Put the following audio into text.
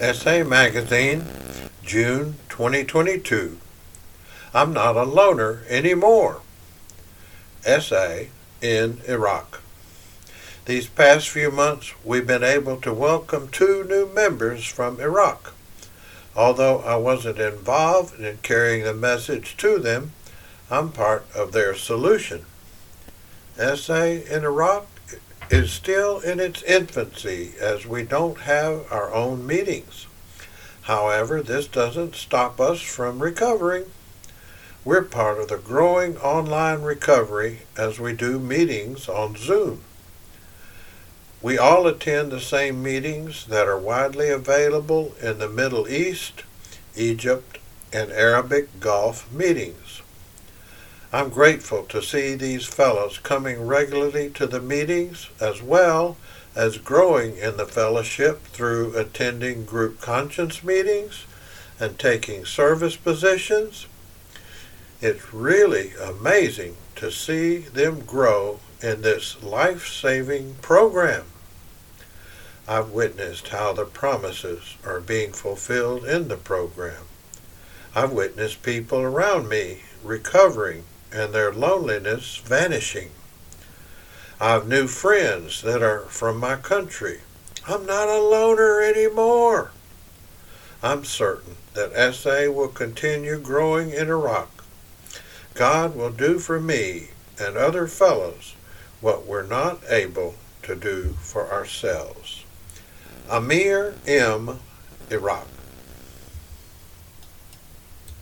SA Magazine, June 2022. I'm not a loner anymore. SA in Iraq. These past few months, we've been able to welcome two new members from Iraq. Although I wasn't involved in carrying the message to them, I'm part of their solution. SA in Iraq is still in its infancy as we don't have our own meetings. However, this doesn't stop us from recovering. We're part of the growing online recovery as we do meetings on Zoom. We all attend the same meetings that are widely available in the Middle East, Egypt, and Arabic Gulf meetings. I'm grateful to see these fellows coming regularly to the meetings as well as growing in the fellowship through attending group conscience meetings and taking service positions. It's really amazing to see them grow in this life saving program. I've witnessed how the promises are being fulfilled in the program. I've witnessed people around me recovering and their loneliness vanishing. I've new friends that are from my country. I'm not a loner anymore. I'm certain that SA will continue growing in Iraq. God will do for me and other fellows what we're not able to do for ourselves. Ameer M. Iraq.